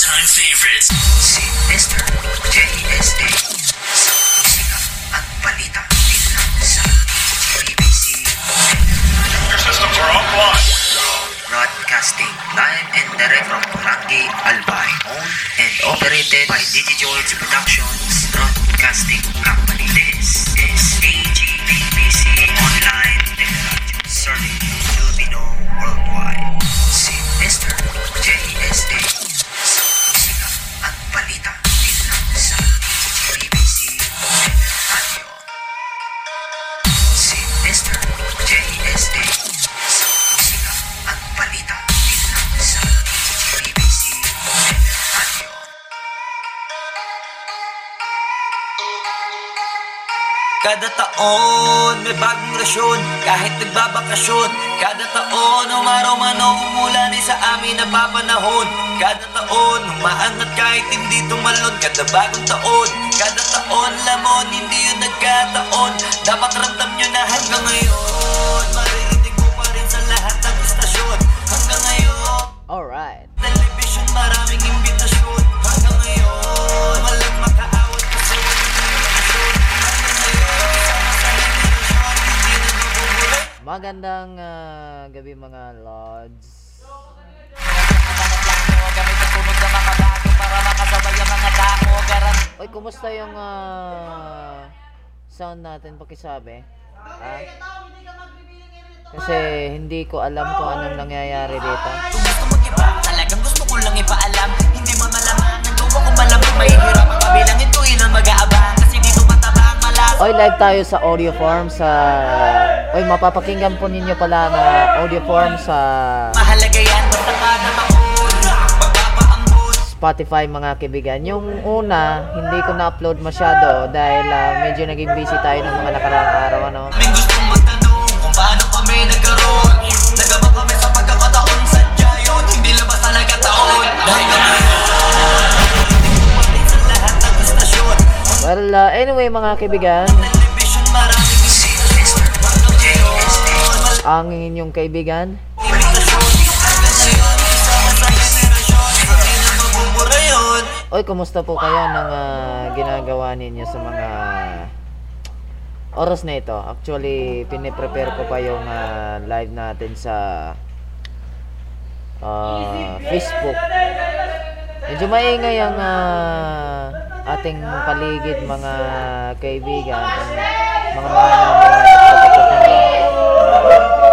all-time favorites. Si Mr. J.S.A. Sa at balita sa GBC Your systems are offline. Broadcasting live and direct from Barangay Albay. Owned and operated by Digi George Productions Broadcasting Kada taon may bagong rasyon Kahit nagbabakasyon. Kada taon umaraw man o umulan Ay sa amin napapanahon. Kada taon umaangat kahit hindi tumalon Kada bagong taon. Kada taon lamon hindi yun nagkataon. Dapat ramdam nyo na hanggang ngayon Maririnig Magandang ah, gabi mga lords. Oy, kumusta yung ah, sound natin pakisabi? Ha? Kasi hindi ko alam kung anong nangyayari dito. Gusto mo iba Talagang gusto ko lang ipaalam Hindi mo malaman Ang gawa ko malamang Mahihirap ang kabilang ito Ilan mag-aabang Kasi dito mataba ang malas Oy, live tayo sa audio form sa... Oy, mapapakinggan po ninyo pala na audio form sa Mahalaga yan Basta makon Magpapaambon Spotify mga kaibigan. Yung una, hindi ko na-upload masyado dahil ah, medyo naging busy tayo ng mga nakaraang araw, ano. Aming gustong magtanong kung paano kami nagkaroon Nagaba kami sa pagkakataon Sadya yun, hindi labas talaga taon Dahil kami sa Well, ah, anyway mga kaibigan, ang inyong kaibigan, Oy, kumusta po kayo ng ah, ginagawa ninyo sa mga oras na ito? Actually, piniprepare ko pa yung ah, live natin sa ah, Facebook. Medyo maingay ang ah, ating paligid mga kaibigan, mga mahal kapatid.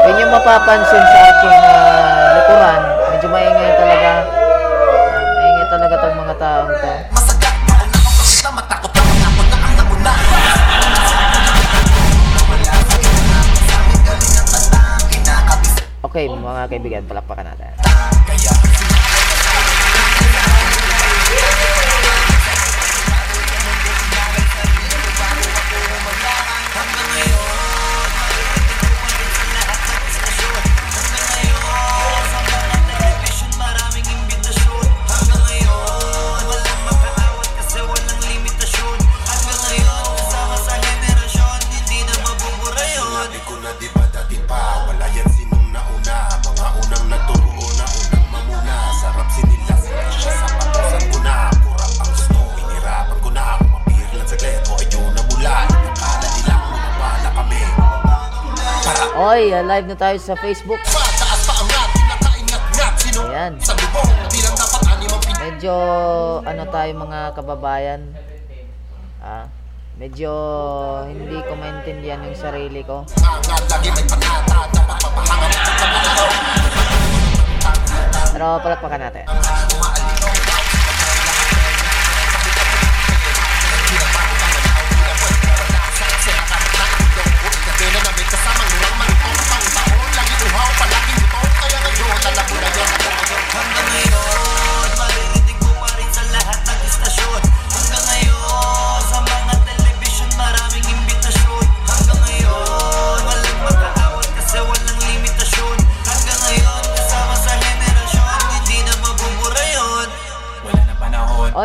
Yun yung mapapansin sa aking ah, likuran. Medyo maingay talaga. Maingay talaga tong mga taong to. Okay, mga kaibigan, palakpakan natin. Ah, live na tayo sa Facebook. Ayan. Medyo, ano tayo mga kababayan. Ah, medyo hindi ko maintindihan yung sarili ko. Pero palakpakan natin.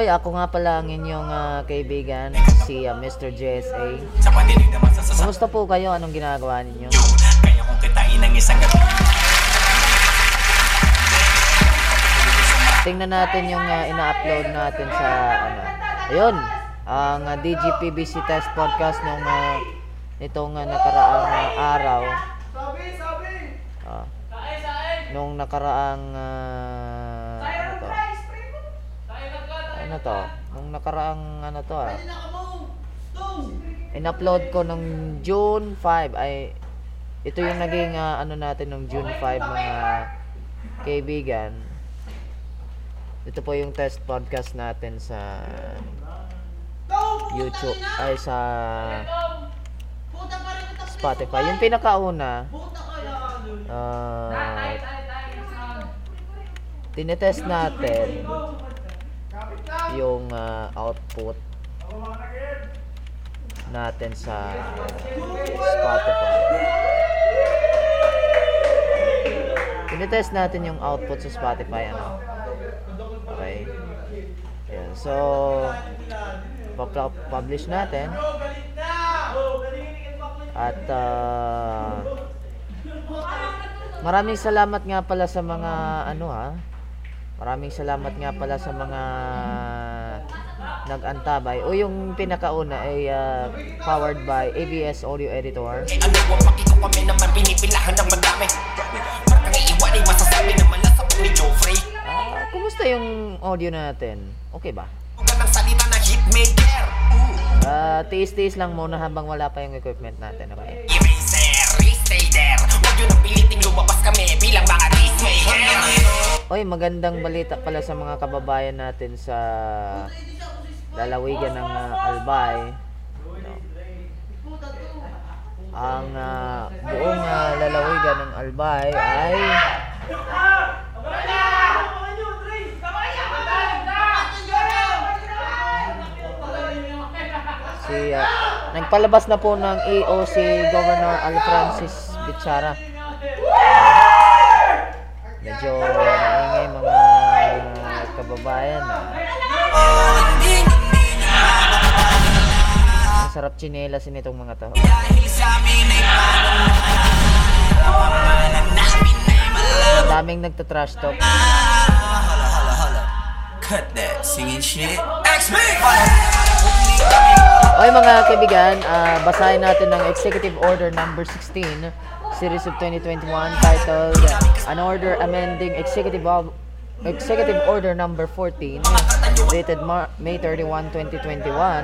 Oy, ako nga pala ang inyong ah, kaibigan, si ah, Mr. JSA. Kumusta po kayo? Anong ginagawa ninyo? Kaya kung kitain ng isang gabi tingnan natin yung ah, ina-upload natin sa ano. Ayun, ang ah, DGPBC Test Podcast nung ah, nitong ah, nakaraang ah, araw. Ah, nung nakaraang ah, ano to? Ano to? Nung nakaraang ano to ah. In-upload ko nung June 5 ay ito yung naging ah, ano natin nung June 5 mga kaibigan. Ito po yung test podcast natin sa YouTube ay sa Spotify. Yung pinakauna. Ah. Tinetest natin yung ah, output natin sa Spotify. Tinetest natin yung output sa Spotify ano. Okay. Ayan. So publish natin. At ah, maraming salamat nga pala sa mga ano ha. Maraming salamat nga pala sa mga nag-antabay. O yung pinakauna ay ah, powered by ABS Audio Editor. Ano ang makita kami naman pinipilahan ng madami Parang iiwan ay masasabi naman na sa ni Joffrey Ah, kumusta yung audio natin? Okay ba? Huwag ng salita na hitmaker Ah, tiis-tiis lang muna habang wala pa yung equipment natin, okay? Eraser, stay there Huwag yun ang piliting lumabas kami bilang mga peacemaker Oy, magandang balita pala sa mga kababayan natin sa lalawigan ng ah, Albay. No. Ang ah, buong ah, lalawigan ng Albay ay si ah, nagpalabas na po ng EO si Governor Al Francis Bichara. Medyo maingay mga kababayan. Ah. Ang sarap chinelas nitong mga to. Daming nagtatrash talk. Cut that singing shit. Okay mga kaibigan, ah, basahin natin ng Executive Order number 16, Series of 2021 titled An Order Amending Executive of Executive Order number 14 dated Mar- May 31, 2021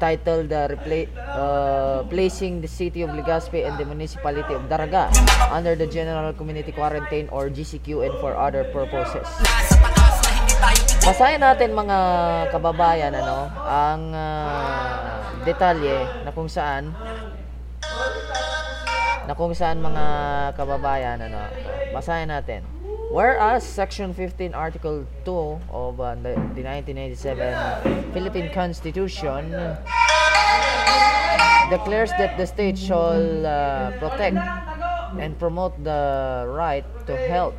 titled uh, repla- uh, placing the city of Legazpi and the municipality of Daraga under the General Community Quarantine or GCQ and for other purposes. Basahin natin mga kababayan ano ang ah, detalye na kung saan na kung saan mga kababayan ano basahin natin. Whereas Section 15 Article 2 of uh, the, the 1987 Philippine Constitution declares that the state shall uh, protect and promote the right to health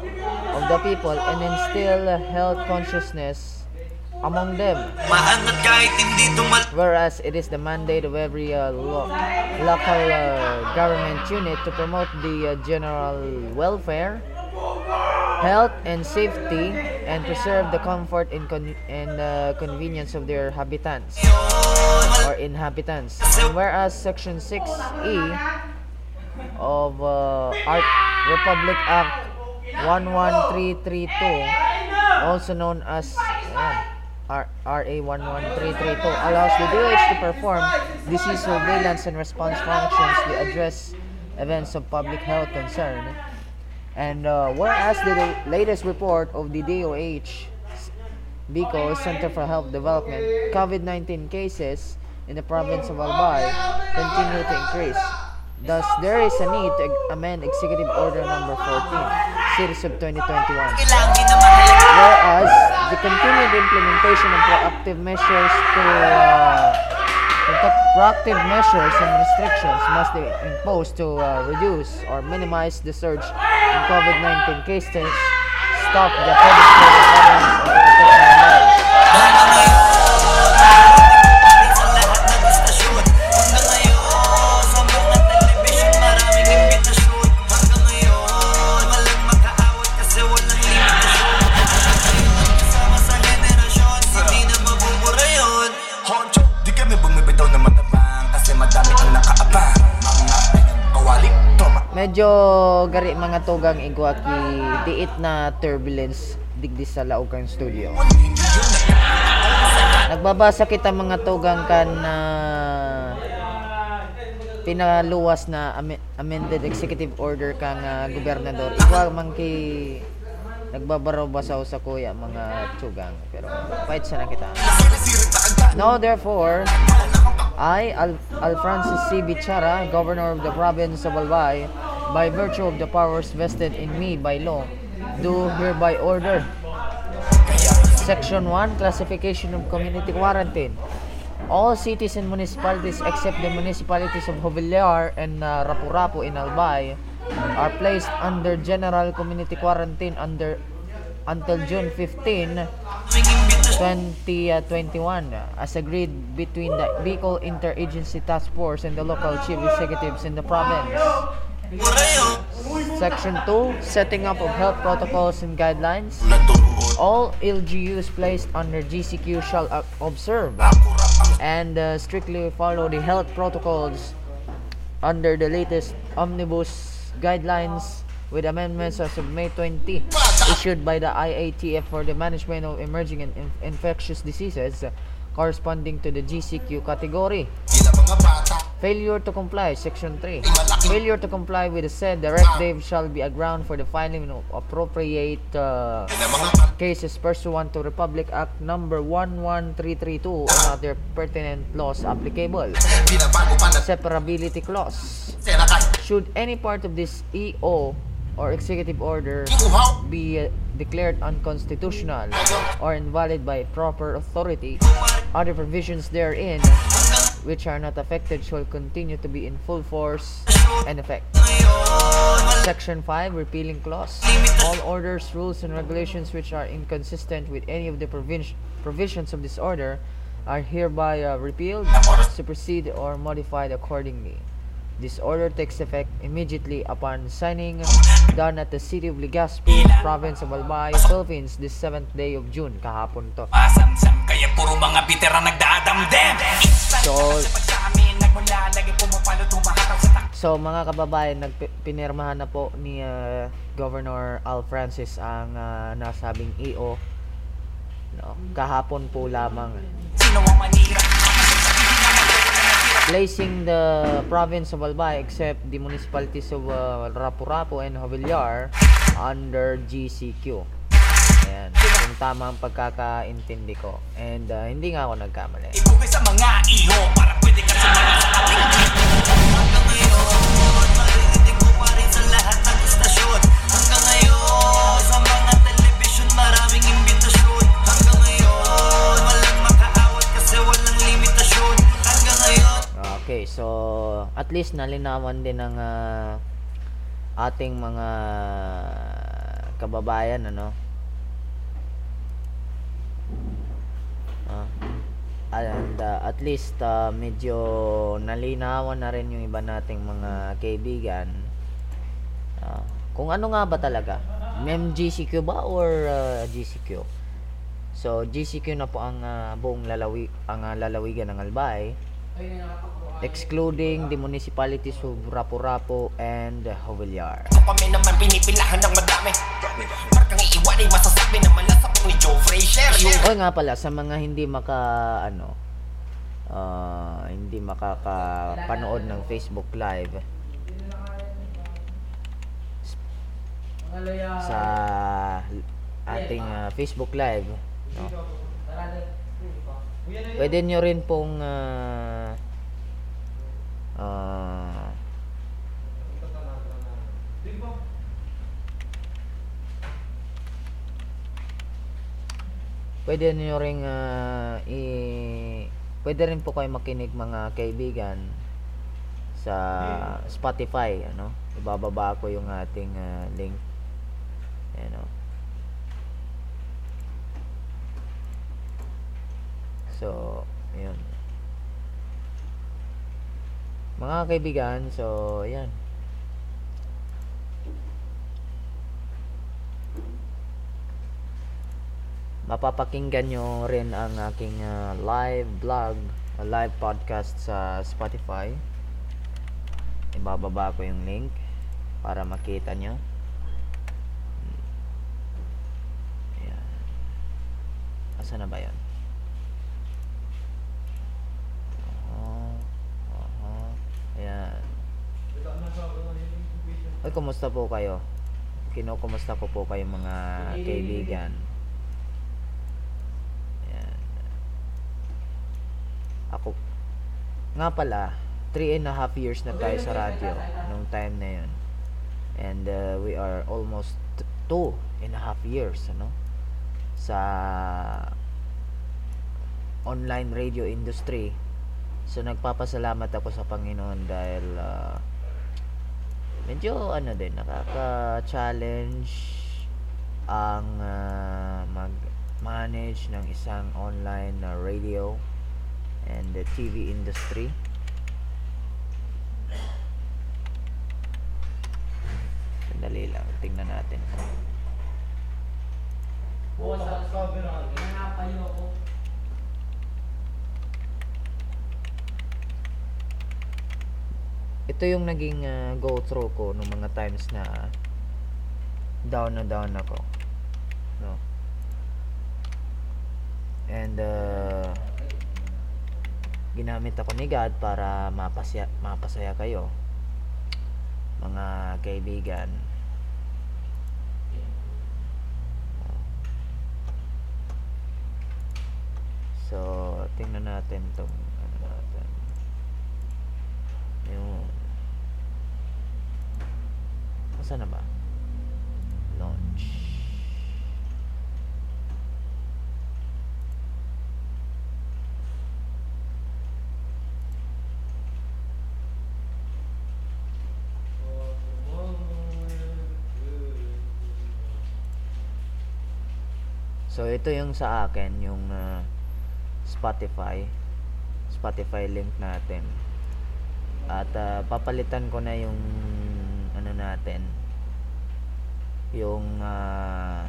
of the people and instill health consciousness among them. Maangat kahit hindi tumal... Whereas it is the mandate of every uh, lo- local uh, government unit to promote the uh, general welfare, health, and safety, and preserve the comfort and, con- and uh, convenience of their habitants or inhabitants. And whereas Section 6E of uh, Art Republic Act 11332 also known as ayan, R- RA 11332 allows the DOH to perform disease surveillance and response functions to address events of public health concern. And uh, whereas the latest report of the DOH Bicol Center for Health Development COVID-19 cases in the province of Albay continue to increase Thus, there is a need to amend Executive Order Number 14, Series of 2021. Kailangan din naman halika. Whereas, the continued implementation of proactive measures to uh, proactive measures and restrictions must be imposed to uh, reduce or minimize the surge in COVID-19 cases, stop the predatory patterns, and protect lives. Medyo gari mga tugang igwa ki diit na turbulence digdi sa Laugang Studio. Nagbabasa kita mga tugang kan na pinaluwas na ame- amended executive order kang ah, gobernador. Igwa man ki nagbabaro basaw sa kuya mga tugang pero fight sa kita. Now therefore I, Al, Alfrancis C. Bichara, Governor of the Province of Albay, by virtue of the powers vested in me by law, do hereby order Section 1, Classification of Community Quarantine. All cities and municipalities except the municipalities of Jovillar and uh, Rapu-Rapu in Albay are placed under general community quarantine under until June 15, 2021 as agreed between the Bicol Interagency Task Force and the local chief executives in the province. Section 2, setting up of health protocols and guidelines. All LGUs placed under GCQ shall uh, observe and uh, strictly follow the health protocols under the latest omnibus guidelines with amendments as of May 20 issued by the IATF for the management of emerging and inf- infectious diseases uh, corresponding to the GCQ category. Failure to comply, Section 3. Failure to comply with the said directive shall be a ground for the filing of appropriate uh, cases pursuant to Republic Act Number 11332 and other pertinent laws applicable. Separability clause. Should any part of this EO or executive order be uh, declared unconstitutional or invalid by proper authority, other provisions therein which are not affected shall continue to be in full force and effect. Section 5 Repealing Clause All orders, rules, and regulations which are inconsistent with any of the provin- provisions of this order are hereby uh, repealed, superseded, or modified accordingly. This order takes effect immediately upon signing done at the city of Legazpi, province of Albay, Philippines, this 7th day of June, kahapon to. Kaya puro mga veteran So, So mga kababayan, nagpinirmahan na po ni uh, Governor Al Francis ang uh, nasabing EO no, kahapon po lamang. Placing the province of Albay except the municipalities of uh, Rapu-Rapu and Jovillar under GCQ. Tama ang pagkakaintindi ko. And uh, hindi nga ako nagkamali. Ibugay sa mga iho Para pwede ka sumali sa ating Hanggang ngayon Maririnig mo pa rin sa lahat ng istasyon Hanggang ngayon Sa mga telebisyon Maraming imbitasyon Hanggang ngayon Walang makaawat kasi walang limitasyon Hanggang ngayon Okay, so at least nalinawan din ng ah, ating mga kababayan ano. Ah, and ah, at least ah, medyo nalinawan na rin yung iba nating mga kaibigan. Ah, kung ano nga ba talaga? MGCQ ba or ah, GCQ? So GCQ na po ang ah, buong lalawi ang ah, lalawigan ng Albay excluding the municipalities of Rapu-Rapu and Jovillar. Sa kami naman pinipilahan ng madami. Markang iiwan ay masasabi na malasap ni Joe Frazier O nga pala sa mga hindi maka ano ah, hindi makakapanood ng Facebook Live. Sa ating ah, Facebook Live no? Pwede nyo rin pong ah, ah, pwede niyo ring ah, i pwede rin po kayo makinig mga kaibigan sa Spotify ano? Ibababa ko yung ating ah, link. Ano so yun mga kaibigan so yan mapapakinggan nyo rin ang aking ah, live vlog ah, live podcast sa Spotify ibababa ko yung link para makita nyo. Ayan. Asa na ba yun? Ay, kumusta po kayo? Kinukumusta ko po kayo mga kaibigan. Ayan. Ako, nga pala, three and a half years na tayo sa radyo nung time na yun. And uh, we are almost t- two and a half years, ano? Sa online radio industry. So, nagpapasalamat ako sa Panginoon dahil uh, medyo ano din, nakaka-challenge ang uh, mag-manage ng isang online na radio and the TV industry. Sandali lang, tingnan natin. Ito yung naging ah, go through ko nung mga times na down na down ako. No. And uh, ginamit ako ni God para mapasya, mapasaya kayo mga kaibigan so tingnan natin tong ano natin yung Asa na ba? Launch. So ito yung sa akin yung ah, Spotify. Spotify link natin. At ah, papalitan ko na yung ano natin yung ah,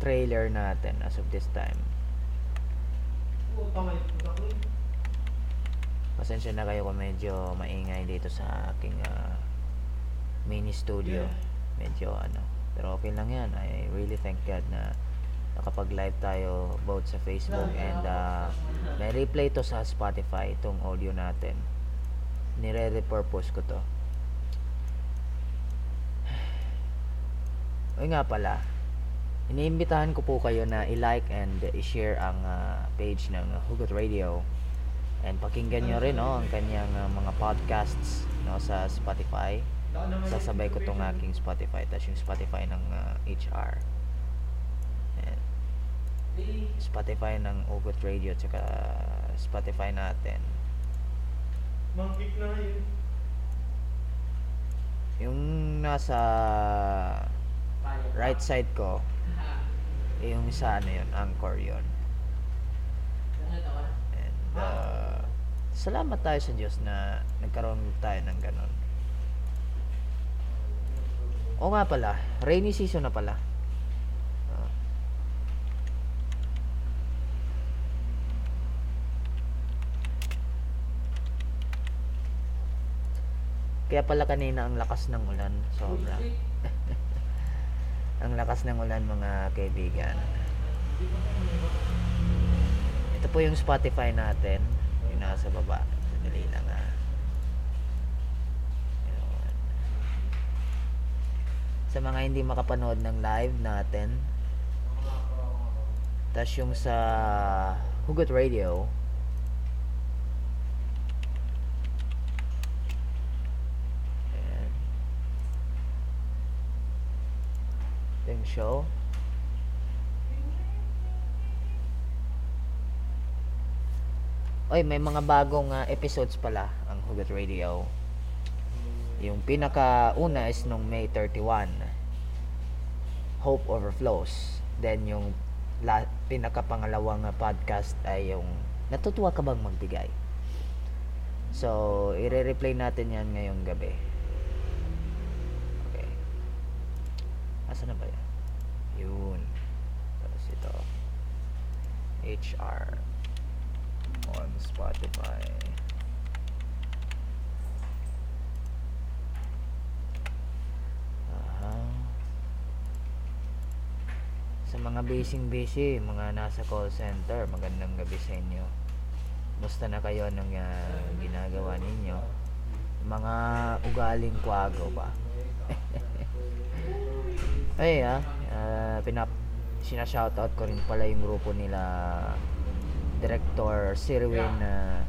trailer natin as of this time. Pasensya na kayo kung medyo maingay dito sa aking ah, mini studio. Medyo ano, pero okay lang yan. I really thank God na nakapag-live tayo both sa Facebook and uh, may replay to sa Spotify itong audio natin. Nire-repurpose ko to. Uy nga pala, iniimbitahan ko po kayo na i-like and i-share ang ah, page ng Hugot Radio. And pakinggan nyo rin no, ang kanyang ah, mga podcasts no, sa Spotify. Sasabay ko tong aking Spotify, tapos yung Spotify ng ah, HR. Ayan. Spotify ng Hugot Radio, tsaka Spotify natin. Mangkik na yun. Yung nasa right side ko, eh, yung isa ano yun, anchor yun. And, uh, salamat tayo sa Diyos na nagkaroon tayo ng ganun. O nga pala, rainy season na pala. Ah. Kaya pala kanina ang lakas ng ulan, sobra. ang lakas ng ulan mga kaibigan. Ito po yung Spotify natin, yung nasa baba. Sandali lang ah. Yun. Sa mga hindi makapanood ng live natin, tas yung sa Hugot Radio, Ayan. Ito yung show. Oy, may mga bagong ah, episodes pala ang Hugot Radio. Yung pinaka-una is nung May 31. Hope Overflows. Then yung la- pinaka-pangalawang ah, podcast ay yung Natutuwa ka bang magbigay? So, i-replay natin yan ngayong gabi. Okay. Asa na ba yan? Yun. Tapos ito. HR on Spotify. Uh, sa mga basing busy, mga nasa call center, magandang gabi sa inyo. Musta na kayo ng uh, ah, ginagawa ninyo? Mga ugaling kwago ba? Ay ah, ah, pinap sinashoutout ko rin pala yung grupo nila Director Sirwin ah,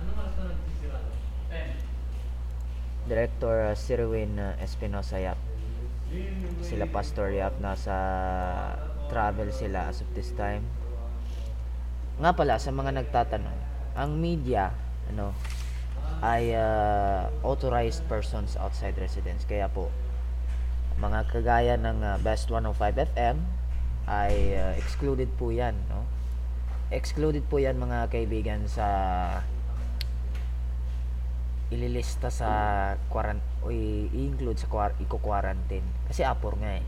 Director uh, Sirwin uh, Espinosa Yap. Sila Pastor Yap nasa travel sila as of this time. Nga pala sa mga nagtatanong, ang media ano ay uh, authorized persons outside residence. Kaya po mga kagaya ng uh, Best 105 FM ay uh, excluded po 'yan, no? Excluded po 'yan mga kaibigan sa ililista sa quarant o i-include sa quar- i-quarantine kasi apor nga eh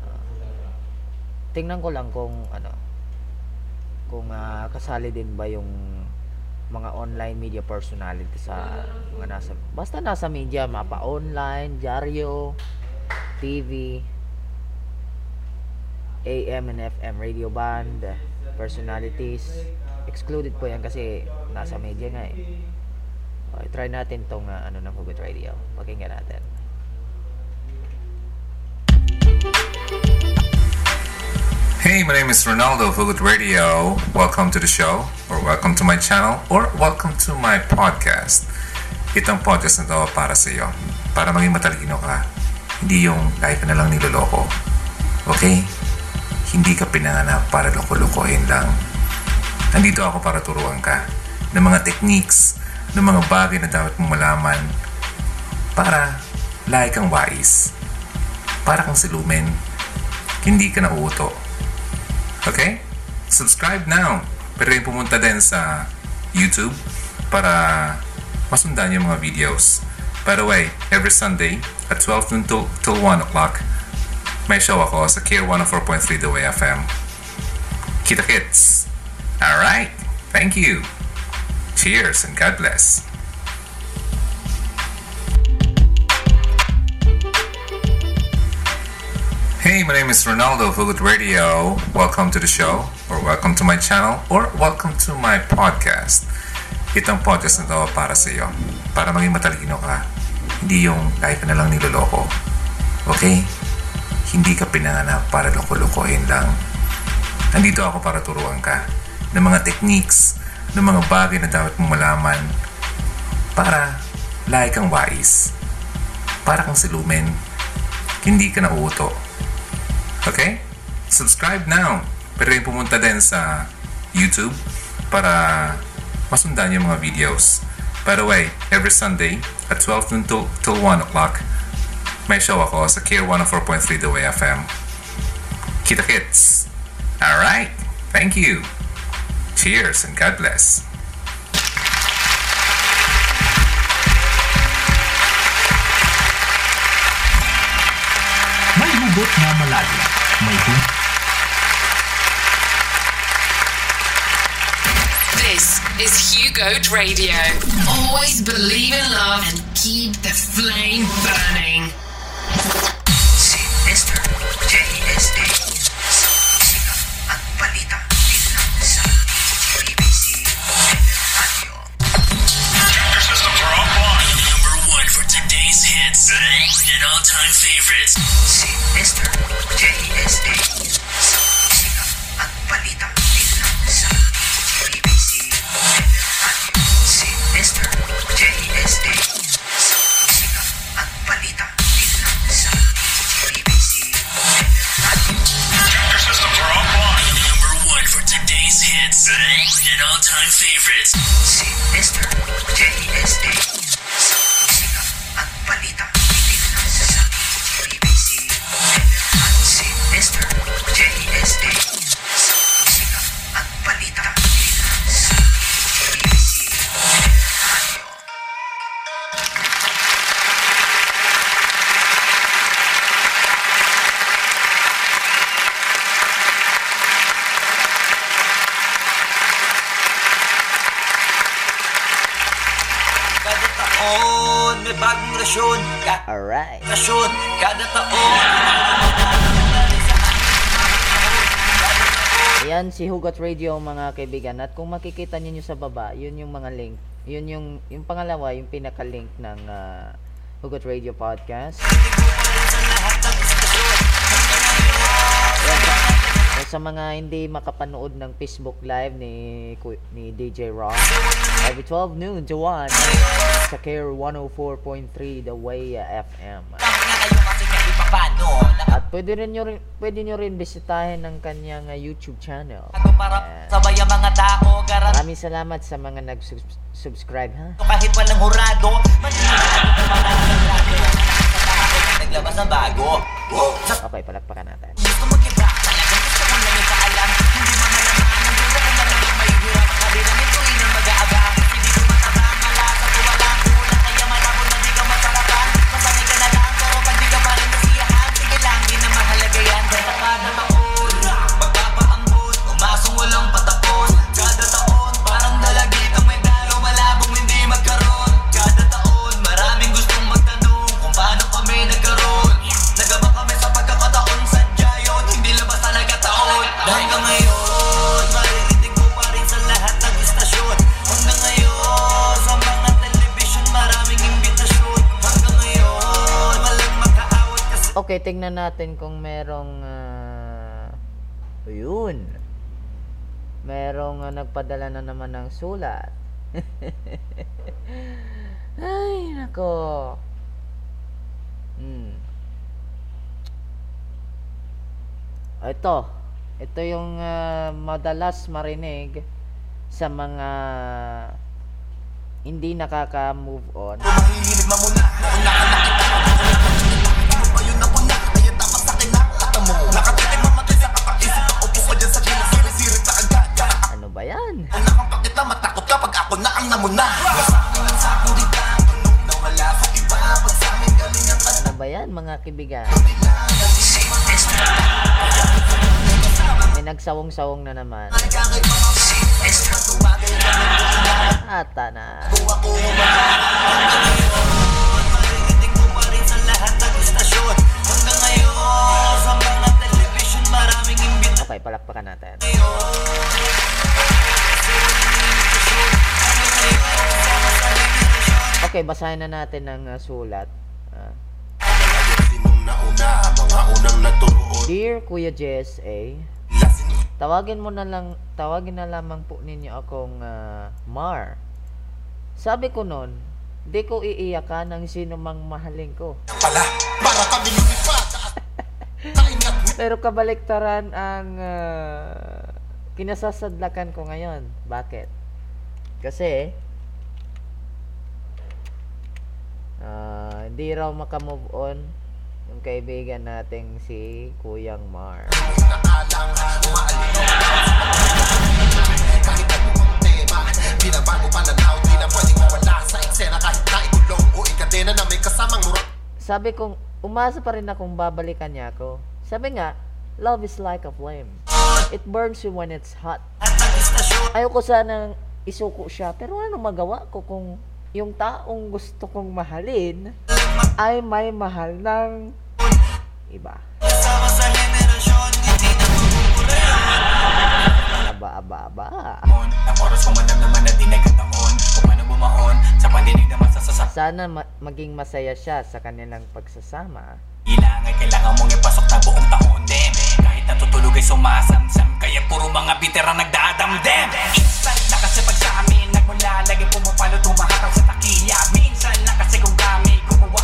Ah. tingnan ko lang kung ano kung ah, kasali din ba yung mga online media personality sa mga nasa basta nasa media mapa online dyaryo TV AM and FM radio band personalities excluded po yan kasi nasa media nga eh Okay, try natin tong ah, ano ng Hugot Radio. Pakinggan natin. Hey, my name is Ronaldo of Hugot Radio. Welcome to the show, or welcome to my channel, or welcome to my podcast. Itong podcast na to para sa iyo. Para maging matalino ka. Hindi yung ka na lang niloloko. Okay? Hindi ka pinanganak para loko-lokohin lang. Nandito ako para turuan ka ng mga techniques, ng mga bagay na dapat mong malaman para lagi kang wais. Para kang silumen. Hindi ka nauuto. Okay? Subscribe now. Pero yung pumunta din sa YouTube para masundan yung mga videos. By the way, every Sunday at 12 noon till, till 1 o'clock, may show ako sa Care 104.3 The Way FM. Kita kits! Alright! Thank you! Cheers and God bless! Hey, my name is Ronaldo of Hugot Radio. Welcome to the show, or welcome to my channel, or welcome to my podcast. Itong podcast na to para sa iyo. Para maging matalino ka. Hindi yung ka na lang niloloko. Okay? Hindi ka pinanganak para loko-lokohin lang. Nandito ako para turuan ka ng mga techniques, ng mga bagay na dapat mong malaman para lagi kang wais. Para kang silumen. Hindi ka nauuto. Okay? Subscribe now. Pero yung pumunta din sa YouTube para masundan yung mga videos. By the way, every Sunday at 12 noon till, till 1 o'clock, may show ako sa Care 104.3 The Way FM. Kita kits! Alright! Thank you! Cheers and God bless! May hugot na malalim. Hugot This is Hugo Radio. Always believe in love and keep the flame burning. And all-time favorites. Si Mr. JSD. Rasyon Kada Alright. rasyon, kada taon Yan si Hugot Radio mga kaibigan. At kung makikita niyo sa baba, yun yung mga link. Yun yung yung pangalawa, yung pinaka-link ng ah, Hugot Radio Podcast. Sa- sa mga hindi makapanood ng Facebook Live ni ni DJ Rock, every 12 noon to 1 sa Care 104.3 The Way FM. At pwede rin nyo rin, pwede nyo rin bisitahin ng kanyang ah, YouTube channel. Para sabay ang mga tao Garanto Maraming salamat sa mga nag-subscribe ha. kahit walang hurado Naglabas ng bago Okay, palakpakan natin. Okay, tingnan natin kung merong ah, yun. Merong ah, nagpadala na naman ng sulat. Ay, nako. Hmm. Ito. Ito yung ah, madalas marinig sa mga hindi nakaka-move on. Mahihilig mamuna Una ka nakita ba yan? Ang nakampakit na matakot kapag ako na ang namuna Ano ba yan mga kibigan? May nagsawong-sawong na naman. Ata na. Ako Maririnig mo Okay, basahin na natin ang uh, sulat. Nagturoon Dear Kuya Jess A, Lasin tawagin mo na lang, tawagin na lamang po ninyo akong ah, Mar. Sabi ko noon, di ko iiyakan ng sino mang mahalin ko. pala Para kami mo Pero kabaliktaran ang ah, kinasasadlakan ko ngayon. Bakit? Kasi ah, hindi raw makamove on yung kaibigan nating si Kuyang Mar. Sabi kong, umasa pa rin akong babalikan niya ako. Sabi nga, love is like a flame. It burns you when it's hot. Ayoko sanang isuko siya, pero ano magawa ko kung yung taong gusto kong mahalin ay may mahal ng iba. Sa Aba, aba, aba. Ang oras kung manam naman na di Kung paano bumahon Sa pandinig na masasasa Sana ma- maging masaya siya sa kanilang pagsasama. Kailangan, kailangan mong ipasok na buong taon Dem, kahit natutulog ay sumasamsam Kaya puro mga bitera nagdadamdem Instant na kasi pag sa Nagmula, lagi pumapalo tumahatang sa takiya Minsan na kasi kung kami gumawa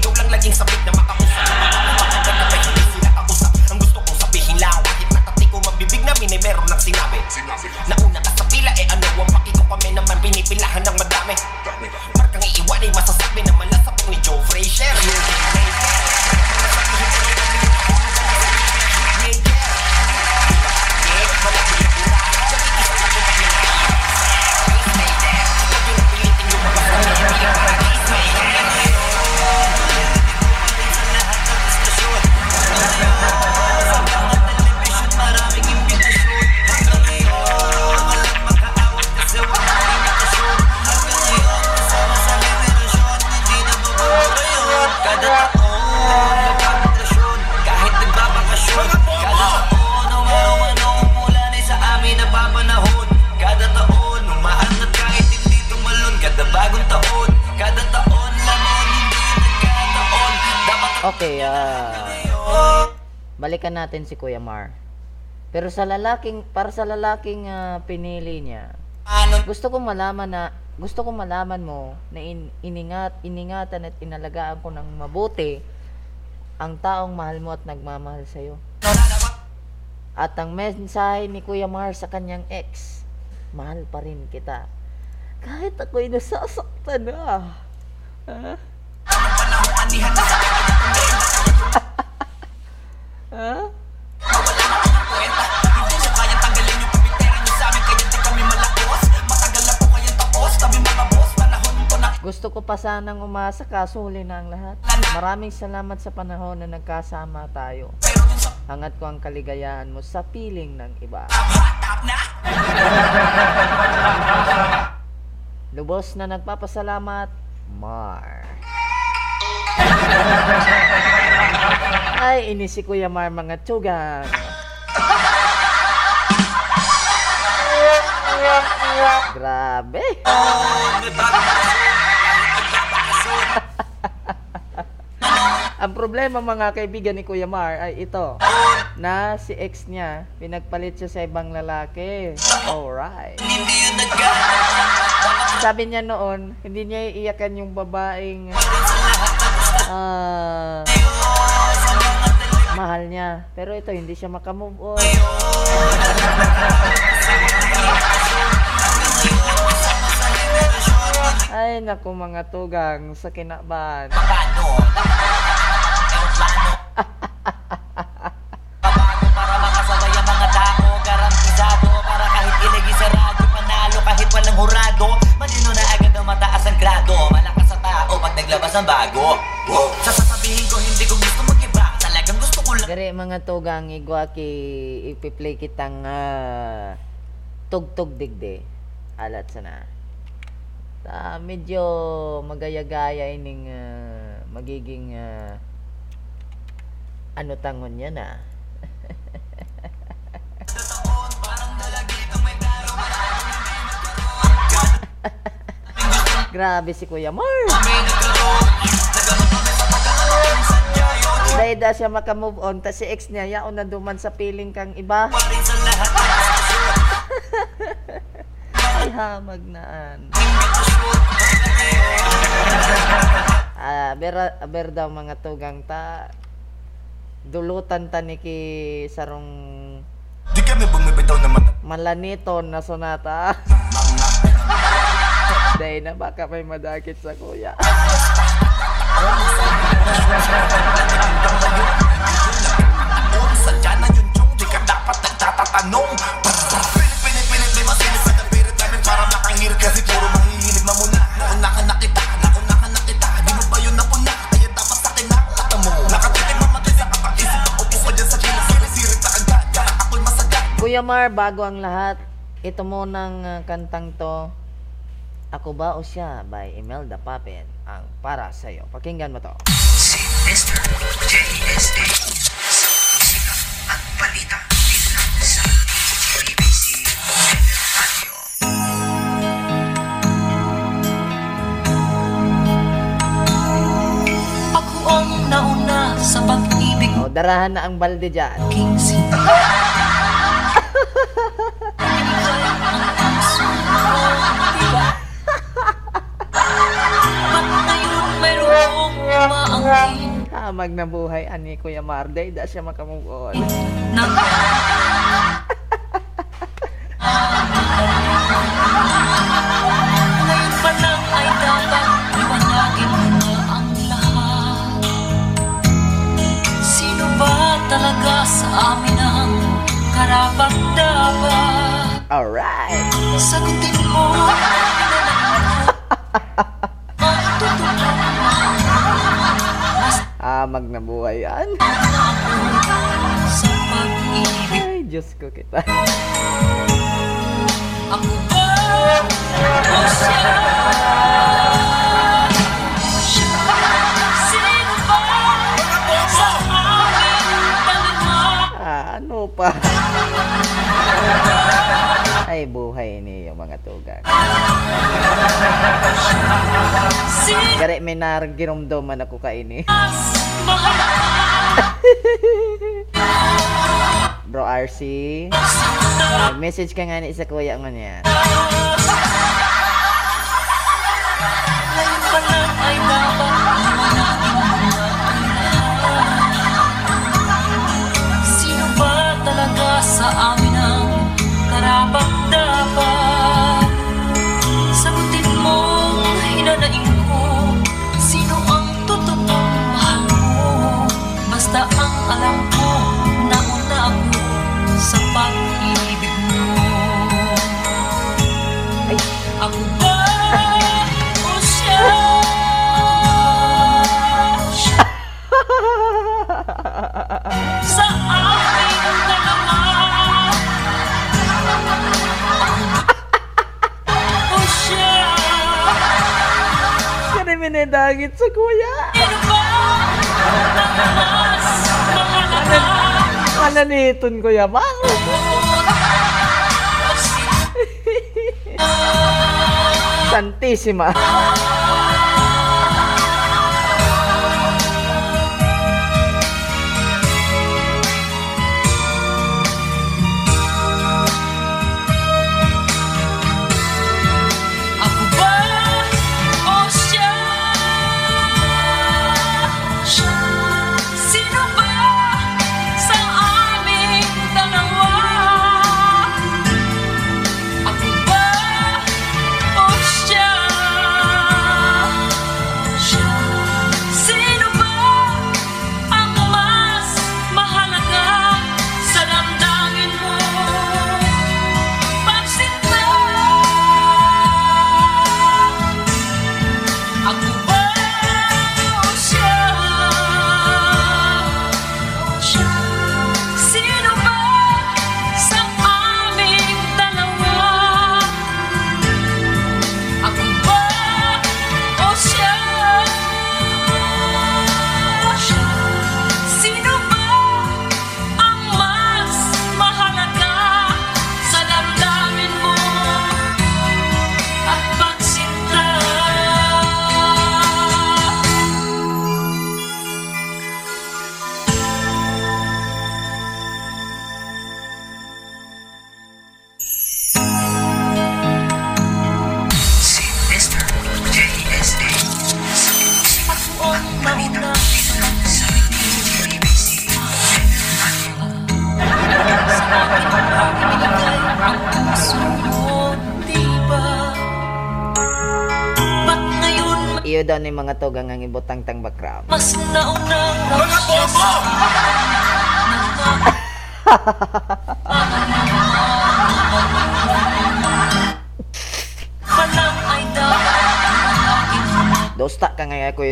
Manliligaw lang laging sabik na makausap na kayo hindi sila kausap Ang gusto kong sabihin lang Kahit nakati ko mabibig namin ay meron lang sinabi Nauna ka sa pila eh ano ang paki ko kami naman pinipilahan ng madami Markang iiwan ay masasabi na malasap ni Joe Frazier Maraming Okay, ah... balikan natin si Kuya Mar. Pero sa lalaking, para sa lalaking ah, pinili niya, gusto kong malaman na, gusto kong malaman mo na in, iningat, iningatan at inalagaan ko ng mabuti ang taong mahal mo at nagmamahal sa'yo. At ang mensahe ni Kuya Mar sa kanyang ex, mahal pa rin kita. Kahit ako'y nasasaktan na. Ha? Ha? Gusto ko pa sanang umasa kaso huli na ang lahat. Maraming salamat sa panahon na nagkasama tayo. Hangat ko ang kaligayahan mo sa piling ng iba. Lubos na nagpapasalamat, Mar. Ay, ini si Kuya Mar mga tsugang. Grabe. Ang problema mga kaibigan ni Kuya Mar ay ito na si ex niya pinagpalit siya sa ibang lalaki. Alright. Sabi niya noon, hindi niya iiyakan yung babaeng ah, mahal niya. Pero ito, hindi siya makamove on. Ay, naku mga tugang sa kinaban. Paano? Aeroplano Dari mga tugang igwaki ipiplay kitang ah, tugtog digde. Alat sana. Ta medyo magaya-gaya ining ah, magiging ah, ano tangon niya na. Grabe si Kuya Mar. Dahil da siya makamove on, ta si ex niya, yaon na duman sa piling kang iba. Ay, hamag naan. Ah, ber, ber daw mga tugang ta. Dulutan ta ni ki sarong Di kami bumibitaw naman malaniton na sonata. Dahil na baka may madakit sa kuya. Kuya Mar, bago ang lahat, ito mo ng uh, kantang to, Ako ba o siya by Imelda Papin ang para sa'yo. Pakinggan mo to. Si Mr. JSA Musika at balita Dito sa BBC Radio Ako ang nauna sa pag-ibig O, darahan na ang balde dyan. King Hamag na buhay ani Kuya Marday, da siya makamove on. Talaga sa amin ang karapat dapat? Alright. Sagutin mo Hamag na buhay yan. Ay, Diyos ko kita. Ako ba o siya? Mga tugang. Gari, may naragirumdoman ako kaini. Bro RC, message ka nga ni sa kuya mo niya. Ngayon pa lang ay dapat alam ko, nauna ako sa pag-ibig mo. Ako ba o siya? Siya Sa aming dalawa O siya? Gari, minedagit sa kuya. Sino ba ang mas mahalaga? Mananiton kuya,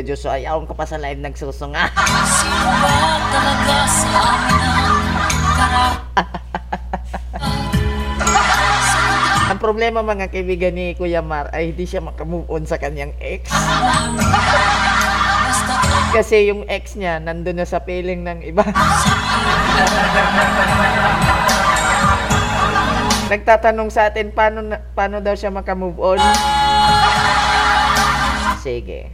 Diyos, so ayaw ka pa sa live nagsusunga. Sino ba talaga sa amin ang problema mga kaibigan ni Kuya Mar ay hindi siya makamove on sa kanyang ex. Kasi yung ex niya nandun na sa piling ng iba. Nagtatanong sa atin paano, paano daw siya makamove on. Sige.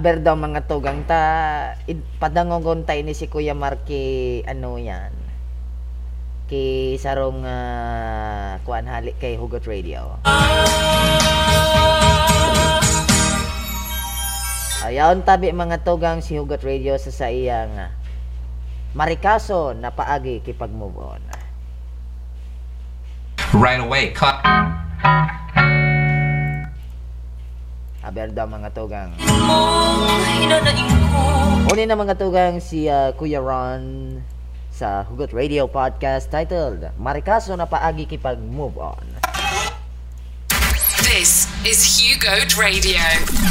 Aber daw mga tugang ta padangogon tayo ni si Kuya Marky ano yan. Ki sarong ah, kuan hali kay Hugot Radio. Ayaw tabi mga tugang si Hugot Radio sa sa iyang ah, marikaso na paagi kipag move on. Right away, cut. Aber daw mga tugang. Uli na mga tugang si ah, Kuya Ron sa Hugot Radio Podcast titled Marikaso na paagi kipag move on. This is Hugo Radio.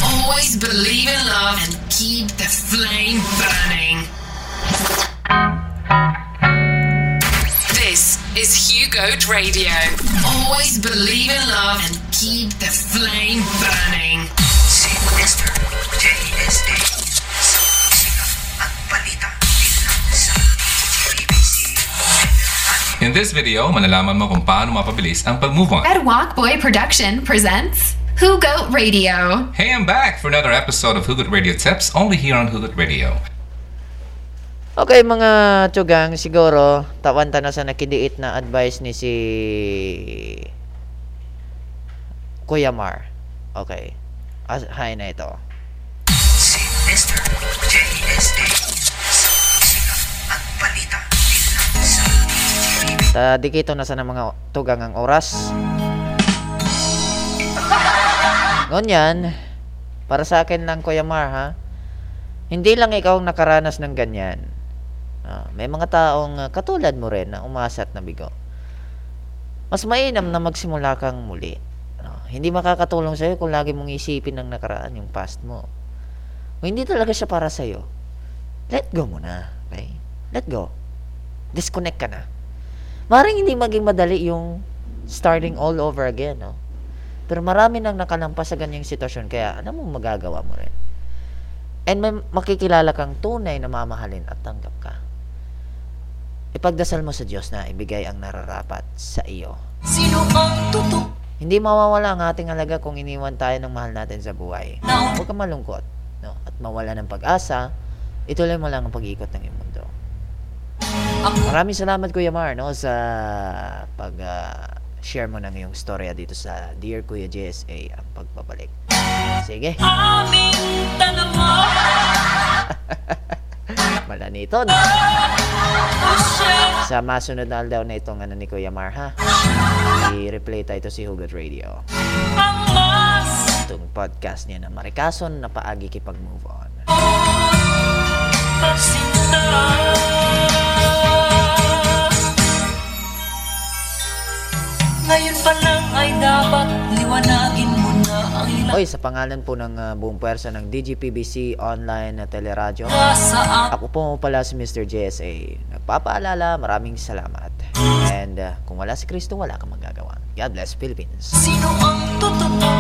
Always believe in love and keep the flame burning. This is Hugo Radio. Always believe in love and keep the flame burning. Mr. JSA In this video, malalaman mo kung paano mapabilis ang pag-move on. Red Walk Boy Production presents Who Goat Radio. Hey, I'm back for another episode of Hugot Radio Tips, only here on Hugot Radio. Okay mga tugang, siguro tawan na sa nakidiit na advice ni si Kuya Mar. Okay. As, hi na ito. Si Mr. JSA At balita sa BBC Ta dikito na sa ng mga tugang ang oras. Ngunyan, para sa akin lang Kuya Mar ha. Hindi lang ikaw ang nakaranas ng ganyan. Ah, may mga taong ah, katulad mo rin na umasa at nabigo. Mas mainam na magsimula kang muli. Hindi makakatulong sa'yo kung lagi mong isipin ang nakaraan, yung past mo. Kung hindi talaga siya para sa'yo, let go mo na. Okay? Let go. Disconnect ka na. Maring hindi maging madali yung starting all over again, no? Pero marami nang nakalampas sa ganyang sitwasyon, kaya ano mo magagawa mo rin. And may makikilala kang tunay na mamahalin at tanggap ka. Ipagdasal mo sa Diyos na ibigay ang nararapat sa iyo. Sino ang totoo Hindi mawawala ang ating halaga kung iniwan tayo ng mahal natin sa buhay. Huwag kang malungkot. No? At mawala ng pag-asa, ituloy mo lang ang pag-ikot ng iyong mundo. Maraming salamat Kuya Mar no, sa pag ah, share mo ng iyong storya dito sa Dear Kuya JSA ang pagbabalik. Sige, aming dalawa malaniton. Sa masunod na aldaw na itong ano ni Kuya Mar ha. I-replay tayo ito si Hugot Radio. Itong podcast niya na Marikason na paagi kipag move on. Ngayon pa lang ay dapat liwanagin Oy, sa pangalan po ng ah, buong pwersa ng DGPBC Online na Teleradyo, ako po pala si Mr. JSA. Nagpapaalala, maraming salamat. And ah, kung wala si Kristo, wala kang magagawa. God bless Philippines. Sino ang totoong